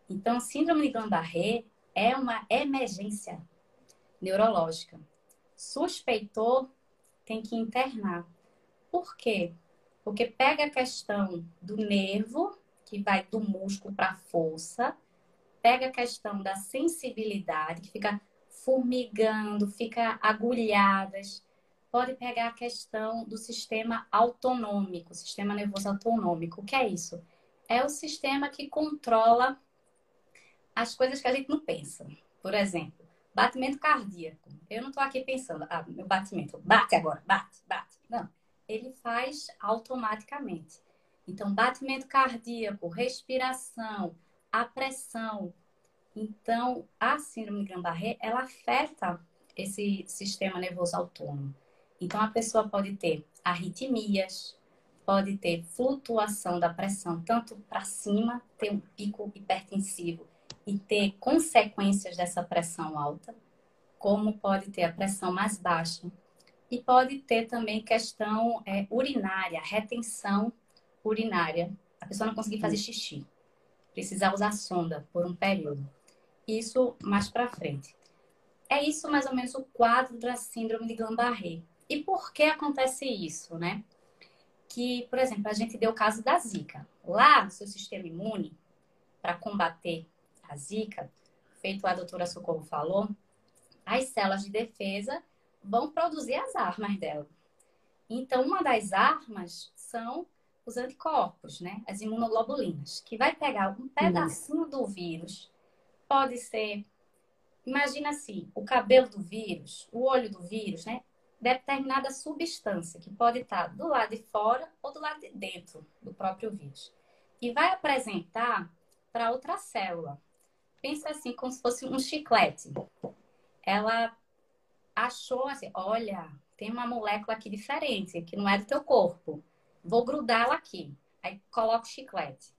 Então, síndrome de Guillain-Barré é uma emergência neurológica. Suspeitou, tem que internar. Por quê? Porque pega a questão do nervo, que vai do músculo para a força, pega a questão da sensibilidade, que fica formigando, fica agulhadas. Pode pegar a questão do sistema autonômico, sistema nervoso autonômico. O que é isso? É o sistema que controla as coisas que a gente não pensa. Por exemplo, batimento cardíaco. Eu não estou aqui pensando, ah, meu batimento, bate agora, bate, bate. Não ele faz automaticamente. Então, batimento cardíaco, respiração, a pressão. Então, a síndrome de Guillain-Barré, ela afeta esse sistema nervoso autônomo. Então, a pessoa pode ter arritmias, pode ter flutuação da pressão tanto para cima, ter um pico hipertensivo e ter consequências dessa pressão alta, como pode ter a pressão mais baixa, e pode ter também questão é, urinária, retenção urinária. A pessoa não conseguir fazer xixi. Precisar usar sonda por um período. Isso mais para frente. É isso mais ou menos o quadro da síndrome de Guillain-Barré. E por que acontece isso, né? Que, por exemplo, a gente deu o caso da Zika. Lá no seu sistema imune, para combater a Zika, feito a doutora Socorro falou, as células de defesa vão produzir as armas dela. Então, uma das armas são os anticorpos, né? As imunoglobulinas, que vai pegar um pedacinho do vírus. Pode ser, imagina assim, o cabelo do vírus, o olho do vírus, né? Determinada substância que pode estar do lado de fora ou do lado de dentro do próprio vírus. E vai apresentar para outra célula. Pensa assim, como se fosse um chiclete. Ela achou assim, olha, tem uma molécula aqui diferente, que não é do teu corpo. Vou grudá-la aqui. Aí coloca o chiclete.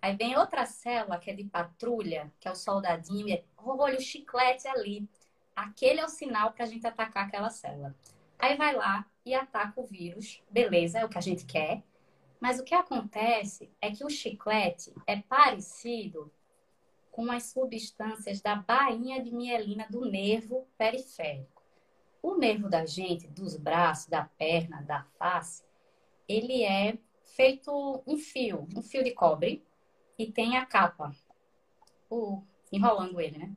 Aí vem outra célula que é de patrulha, que é o soldadinho, e é, olha o chiclete ali. Aquele é o sinal para a gente atacar aquela célula. Aí vai lá e ataca o vírus. Beleza, é o que a gente quer. Mas o que acontece é que o chiclete é parecido com as substâncias da bainha de mielina do nervo periférico. O nervo da gente, dos braços, da perna, da face, ele é feito um fio, um fio de cobre, e tem a capa, o, enrolando ele, né?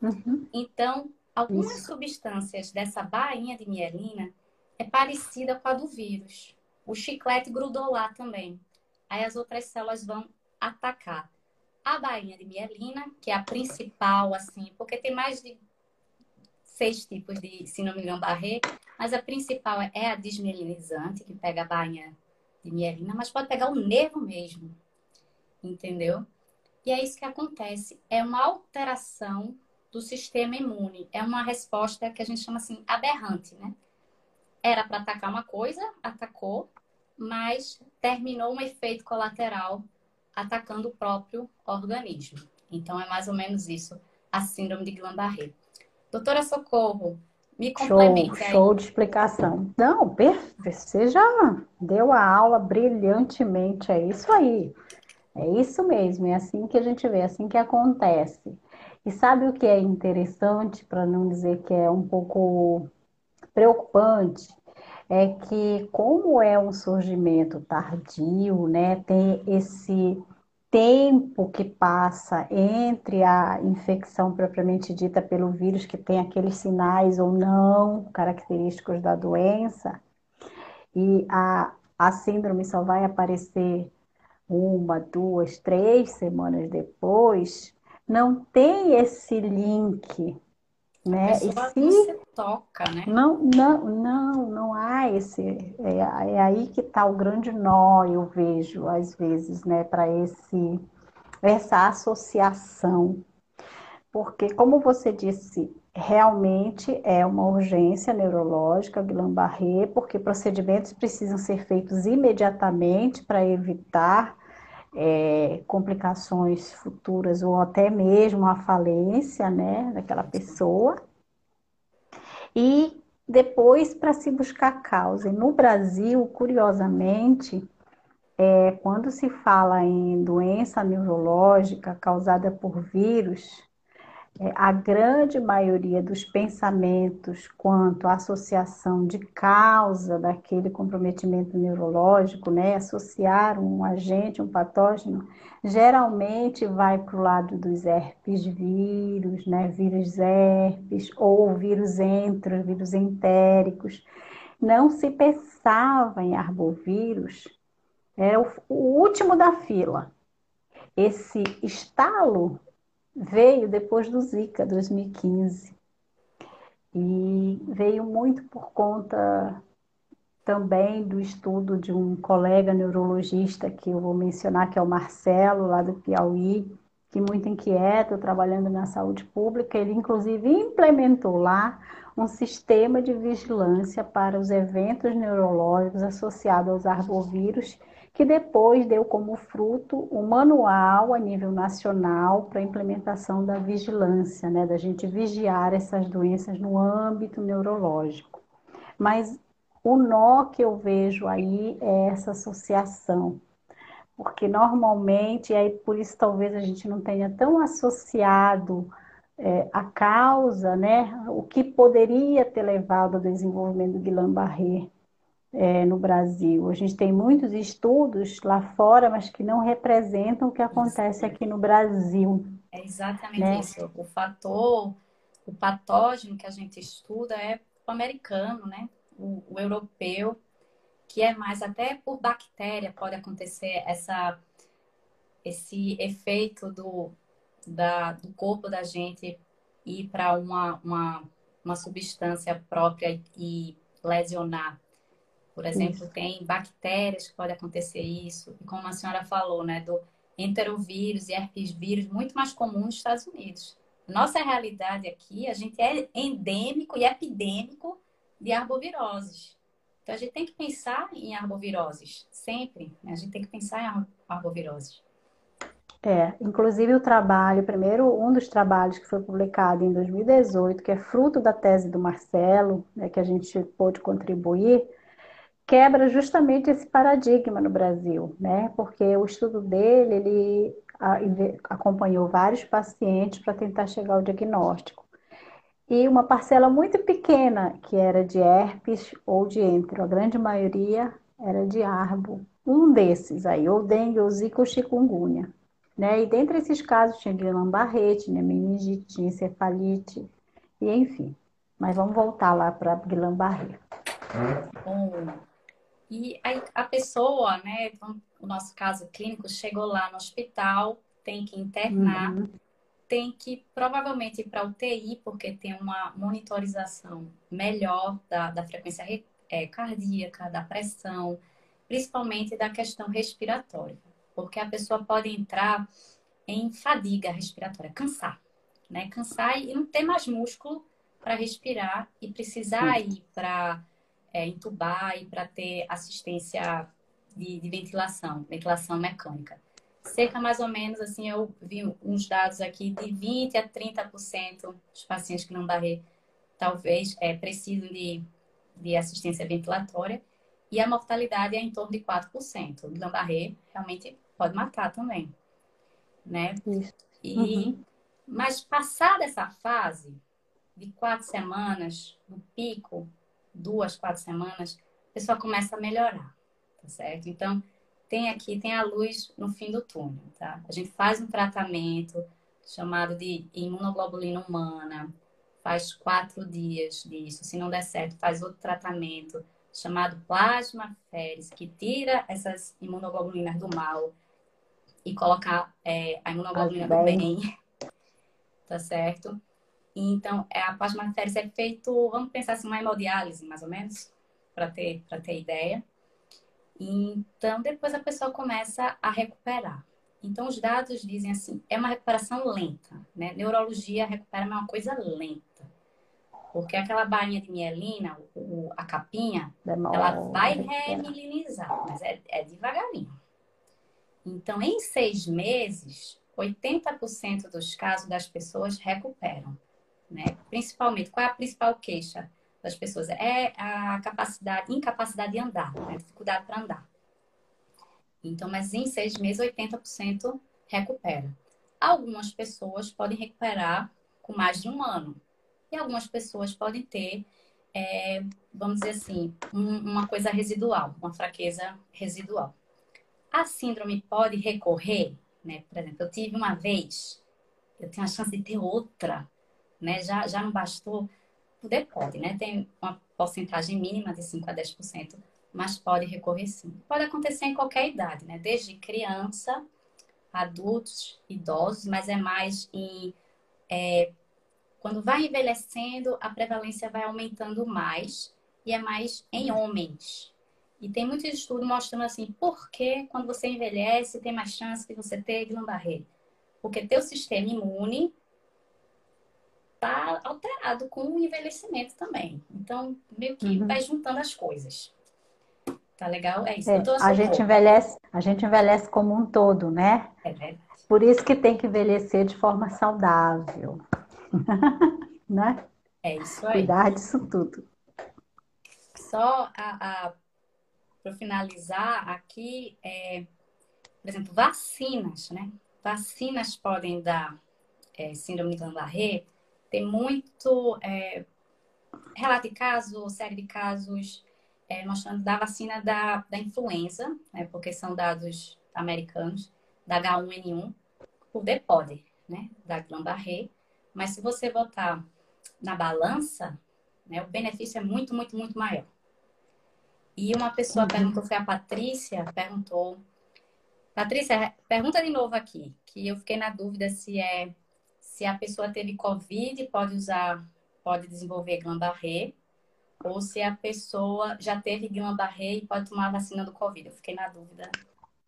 Uhum. Então, algumas Isso. substâncias dessa bainha de mielina é parecida com a do vírus. o chiclete grudou lá também. Aí as outras células vão atacar a bainha de mielina, que é a principal, assim, porque tem mais de seis tipos de síndrome de Guillain-Barré, mas a principal é a desmielinizante, que pega a bainha de mielina, mas pode pegar o nervo mesmo, entendeu? E é isso que acontece, é uma alteração do sistema imune, é uma resposta que a gente chama assim aberrante, né? Era para atacar uma coisa, atacou, mas terminou um efeito colateral atacando o próprio organismo. Então é mais ou menos isso, a síndrome de Guillain-Barré. Doutora Socorro, me complemente show, Show de explicação. Não, perfeito. Você já deu a aula brilhantemente. É isso aí. É isso mesmo. É assim que a gente vê, é assim que acontece. E sabe o que é interessante, para não dizer que é um pouco preocupante? É que, como é um surgimento tardio, né, tem esse tempo que passa entre a infecção propriamente dita pelo vírus, que tem aqueles sinais ou não característicos da doença, e a, a síndrome só vai aparecer uma, duas, três semanas depois, não tem esse link né? e se toca, né? Não, não, não, não há esse. É, é aí que está o grande nó, eu vejo, às vezes, né, para esse essa associação. Porque, como você disse, realmente é uma urgência neurológica, Guillain-Barré, porque procedimentos precisam ser feitos imediatamente para evitar é, complicações futuras ou até mesmo a falência né, daquela pessoa. E depois para se buscar causa. E no Brasil, curiosamente, é, quando se fala em doença neurológica causada por vírus, a grande maioria dos pensamentos quanto à associação de causa daquele comprometimento neurológico, né, associar um agente, um patógeno, geralmente vai para o lado dos herpes vírus, né, vírus herpes, ou vírus entro, vírus entéricos. Não se pensava em arbovírus, era o, o último da fila. Esse estalo veio depois do Zika 2015. E veio muito por conta também do estudo de um colega neurologista que eu vou mencionar, que é o Marcelo, lá do Piauí, que muito inquieto, trabalhando na saúde pública, ele inclusive implementou lá um sistema de vigilância para os eventos neurológicos associados aos arbovírus que depois deu como fruto um manual a nível nacional para a implementação da vigilância, né, da gente vigiar essas doenças no âmbito neurológico. Mas o nó que eu vejo aí é essa associação, porque normalmente, e aí por isso talvez a gente não tenha tão associado é, a causa, né, o que poderia ter levado ao desenvolvimento do Guillain-Barré é, no Brasil. A gente tem muitos estudos lá fora, mas que não representam o que acontece aqui no Brasil. É exatamente né? isso. O fator, o patógeno que a gente estuda é o americano, né? O, o europeu, que é mais até por bactéria pode acontecer essa esse efeito do, da, do corpo da gente ir para uma, uma, uma substância própria e lesionar por exemplo, isso. tem bactérias que pode acontecer isso. E como a senhora falou, né, do enterovírus e herpes vírus, muito mais comum nos Estados Unidos. Nossa realidade aqui, a gente é endêmico e epidêmico de arboviroses. Então, a gente tem que pensar em arboviroses, sempre. Né? A gente tem que pensar em arboviroses. É, inclusive o trabalho, primeiro, um dos trabalhos que foi publicado em 2018, que é fruto da tese do Marcelo, né, que a gente pôde contribuir, quebra justamente esse paradigma no Brasil, né? Porque o estudo dele, ele acompanhou vários pacientes para tentar chegar ao diagnóstico. E uma parcela muito pequena que era de herpes ou de entro, a grande maioria era de arbo. Um desses aí, ou dengue, ou zika ou chikungunya. Né? E dentre esses casos tinha Guillain-Barré, tinha meningite, tinha encefalite, e enfim. Mas vamos voltar lá para Guillain-Barré. Bom, E aí a pessoa, né, então, o nosso caso clínico, chegou lá no hospital, tem que internar, uhum. tem que provavelmente ir para UTI, porque tem uma monitorização melhor da, da frequência é, cardíaca, da pressão, principalmente da questão respiratória, porque a pessoa pode entrar em fadiga respiratória, cansar, né? Cansar e não ter mais músculo para respirar e precisar Sim. ir para é, entubar e para ter assistência de, de, ventilação, ventilação mecânica. Cerca mais ou menos, assim, eu vi uns dados aqui de 20 a 30% dos pacientes que não barré talvez é, precisam de, de assistência ventilatória e a mortalidade é em torno de 4%. O Guillain-Barré realmente pode matar também, né? Isso. E, uhum. Mas passada essa fase de quatro semanas, no pico, duas, quatro semanas, a pessoa começa a melhorar, tá certo? Então, tem aqui, tem a luz no fim do túnel, tá? A gente faz um tratamento chamado de imunoglobulina humana, faz quatro dias disso. Se não der certo, faz outro tratamento chamado plasma feres, que tira essas imunoglobulinas do mal e colocar é, a imunoglobulina do bem, tá certo? Então, é, a plasmaférese é feito, vamos pensar assim, uma hemodiálise, mais ou menos, para ter, ter ideia. Então, depois a pessoa começa a recuperar. Então, os dados dizem assim, é uma recuperação lenta, né? Neurologia recupera uma coisa lenta. Porque aquela bainha de mielina, o, a capinha, Demora. ela vai remilinizar, mas é, é devagarinho. Então, em seis meses, 80% dos casos das pessoas recuperam né? Principalmente, qual é a principal queixa das pessoas? É a capacidade, incapacidade de andar, né? dificuldade para andar. Então, mas em seis meses, 80% recupera. Algumas pessoas podem recuperar com mais de um ano. E algumas pessoas podem ter, é, vamos dizer assim, um, uma coisa residual, uma fraqueza residual. A síndrome pode recorrer, né? Por exemplo, eu tive uma vez, eu tenho a chance de ter outra né? Já, já não bastou, poder pode, né? Tem uma porcentagem mínima de 5 a 10%, mas pode recorrer sim. Pode acontecer em qualquer idade, né? Desde criança, adultos, idosos, mas é mais em. É, quando vai envelhecendo, a prevalência vai aumentando mais e é mais em homens. E tem muitos estudos mostrando assim, por que quando você envelhece tem mais chance de você ter Guillain-Barré? Porque teu sistema imune está alterado com o envelhecimento também. Então, meio que uhum. vai juntando as coisas. Tá legal? É isso. É, a gente envelhece, a gente envelhece como um todo, né? É verdade. Por isso que tem que envelhecer de forma saudável. né? É isso aí. Cuidar disso tudo. Só a, a para finalizar aqui, é, por exemplo, vacinas, né? Vacinas podem dar é, síndrome de Guillain-Barré tem muito é, relato de casos, série de casos é, mostrando da vacina da, da influenza, né, porque são dados americanos, da H1N1, por DPOD, né, da Guillain-Barré. Mas se você botar na balança, né, o benefício é muito, muito, muito maior. E uma pessoa uhum. perguntou, foi a Patrícia, perguntou. Patrícia, pergunta de novo aqui, que eu fiquei na dúvida se é se a pessoa teve Covid, pode usar, pode desenvolver Guillain-Barré, ou se a pessoa já teve Guillain-Barré e pode tomar a vacina do Covid. Eu fiquei na dúvida.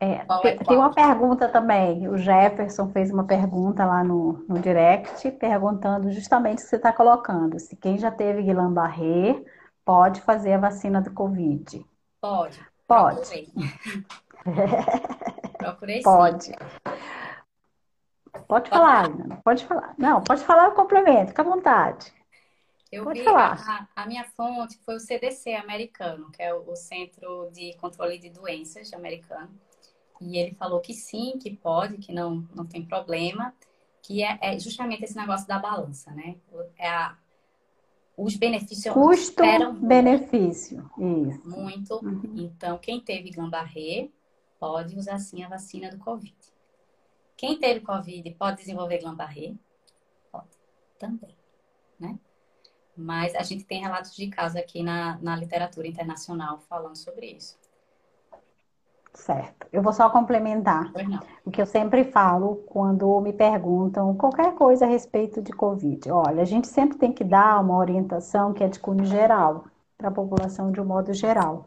É, é tem, tem uma pergunta também. O Jefferson fez uma pergunta lá no, no direct, perguntando justamente o que você está colocando. Se quem já teve Guillain-Barré pode fazer a vacina do Covid. Pode. Pode. Procurei. Procurei Pode. Pode falar, Ana. Pode falar. Não, pode falar o complemento, fica à vontade. Eu pode vi falar. A, a, minha fonte foi o CDC americano, que é o Centro de Controle de Doenças americano. E ele falou que sim, que pode, que não, não tem problema, que é, é justamente esse negócio da balança, né? É a, os benefícios Custo-benefício. Isso. Muito. Uhum. Então, quem teve Gambarré pode usar sim a vacina do Covid. Quem teve Covid pode desenvolver Guillain-Barré? Pode, também, né? Mas a gente tem relatos de casos aqui na, na literatura internacional falando sobre isso. Certo. Eu vou só complementar o que eu sempre falo quando me perguntam qualquer coisa a respeito de Covid. Olha, a gente sempre tem que dar uma orientação que é de cunho geral, para a população de um modo geral.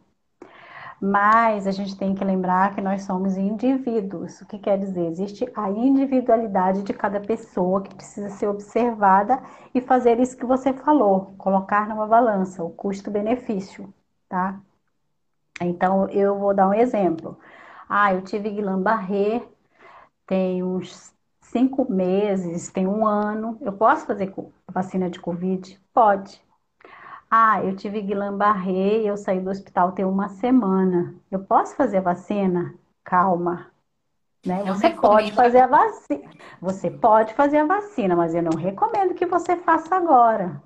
Mas a gente tem que lembrar que nós somos indivíduos. O que quer dizer? Existe a individualidade de cada pessoa que precisa ser observada e fazer isso que você falou, colocar numa balança o custo-benefício, tá? Então, eu vou dar um exemplo. Ah, eu tive Guillain-Barré tem uns cinco meses, tem um ano. Eu posso fazer vacina de Covid? Pode. Ah, eu tive Guillain-Barré e eu saí do hospital tem uma semana. Eu posso fazer a vacina? Calma. Né? Você pode fazer a vacina. Você pode fazer a vacina, mas eu não recomendo que você faça agora.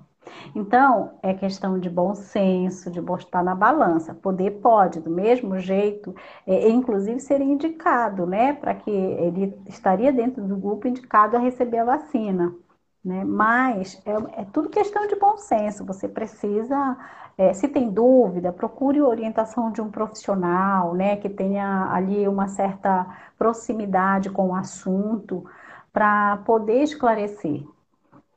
Então, é questão de bom senso, de botar na balança. Poder pode, do mesmo jeito, é, inclusive seria indicado, né? Para que ele estaria dentro do grupo indicado a receber a vacina. Né? Mas é, é tudo questão de bom senso. Você precisa, é, se tem dúvida, procure orientação de um profissional, né? Que tenha ali uma certa proximidade com o assunto para poder esclarecer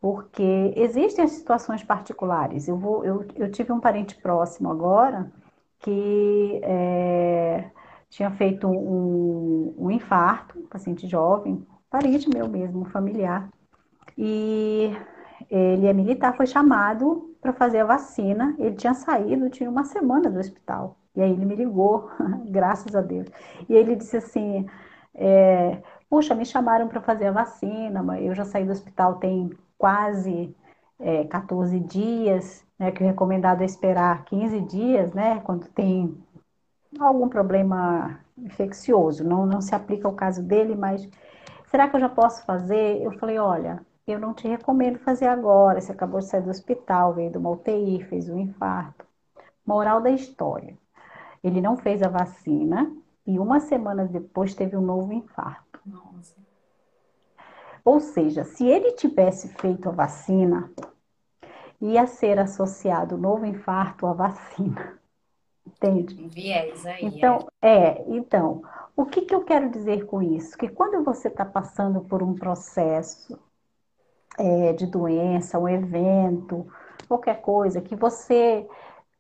porque existem as situações particulares. Eu, vou, eu, eu tive um parente próximo agora que é, tinha feito um, um infarto, um paciente jovem, parente meu mesmo, familiar, e ele é militar, foi chamado para fazer a vacina. Ele tinha saído, tinha uma semana do hospital. E aí ele me ligou, graças a Deus. E ele disse assim: é, Puxa, me chamaram para fazer a vacina, mas eu já saí do hospital tem quase é, 14 dias, né, que o recomendado é esperar 15 dias, né, quando tem algum problema infeccioso. Não, não se aplica ao caso dele, mas será que eu já posso fazer? Eu falei, olha, eu não te recomendo fazer agora. Você acabou de sair do hospital, veio de uma UTI, fez um infarto. Moral da história. Ele não fez a vacina e uma semana depois teve um novo infarto. Nossa. Ou seja, se ele tivesse feito a vacina, ia ser associado o novo infarto à vacina. Entende? Um viés aí. Então, é. é, então, o que, que eu quero dizer com isso? Que quando você está passando por um processo é, de doença, um evento, qualquer coisa, que você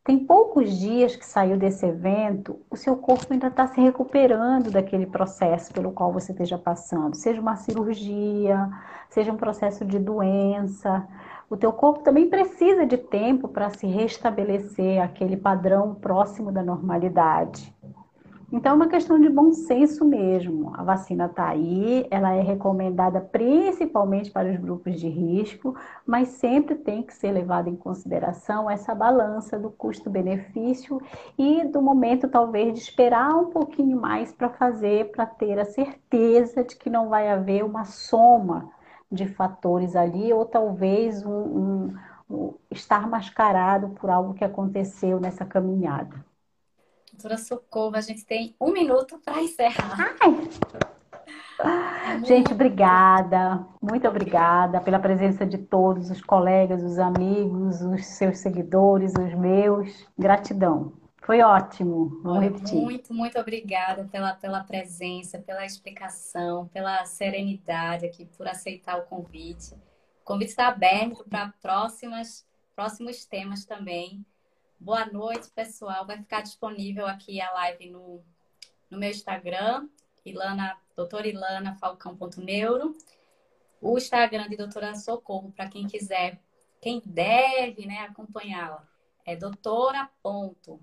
tem poucos dias que saiu desse evento, o seu corpo ainda está se recuperando daquele processo pelo qual você esteja passando, seja uma cirurgia, seja um processo de doença. O teu corpo também precisa de tempo para se restabelecer aquele padrão próximo da normalidade. Então, é uma questão de bom senso mesmo. A vacina está aí, ela é recomendada principalmente para os grupos de risco, mas sempre tem que ser levada em consideração essa balança do custo-benefício e do momento, talvez, de esperar um pouquinho mais para fazer, para ter a certeza de que não vai haver uma soma de fatores ali, ou talvez um, um, um estar mascarado por algo que aconteceu nessa caminhada. Doutora Socorro, a gente tem um minuto para encerrar. Ai. Gente, obrigada, muito obrigada pela presença de todos, os colegas, os amigos, os seus seguidores, os meus. Gratidão. Foi ótimo, vou repetir. Muito, muito obrigada pela, pela presença, pela explicação, pela serenidade aqui, por aceitar o convite. O convite está aberto para próximos temas também. Boa noite, pessoal. Vai ficar disponível aqui a live no, no meu Instagram, Ilana, doutora Ilana Falcão.neuro. O Instagram de doutora Socorro, para quem quiser, quem deve né, acompanhá-la, é doutora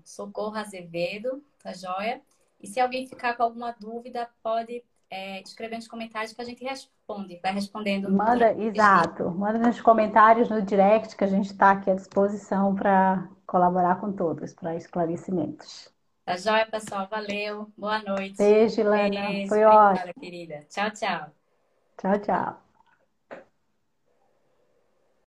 Socorro Azevedo, tá joia? E se alguém ficar com alguma dúvida, pode é, escrever nos comentários que a gente responde, vai respondendo. Manda, exato. Manda nos comentários no direct que a gente está aqui à disposição para colaborar com todos, para esclarecimentos. Tá joia, pessoal. Valeu. Boa noite. Beijo, Lana. Beijo. Foi ótimo. querida. Tchau, tchau. Tchau, tchau.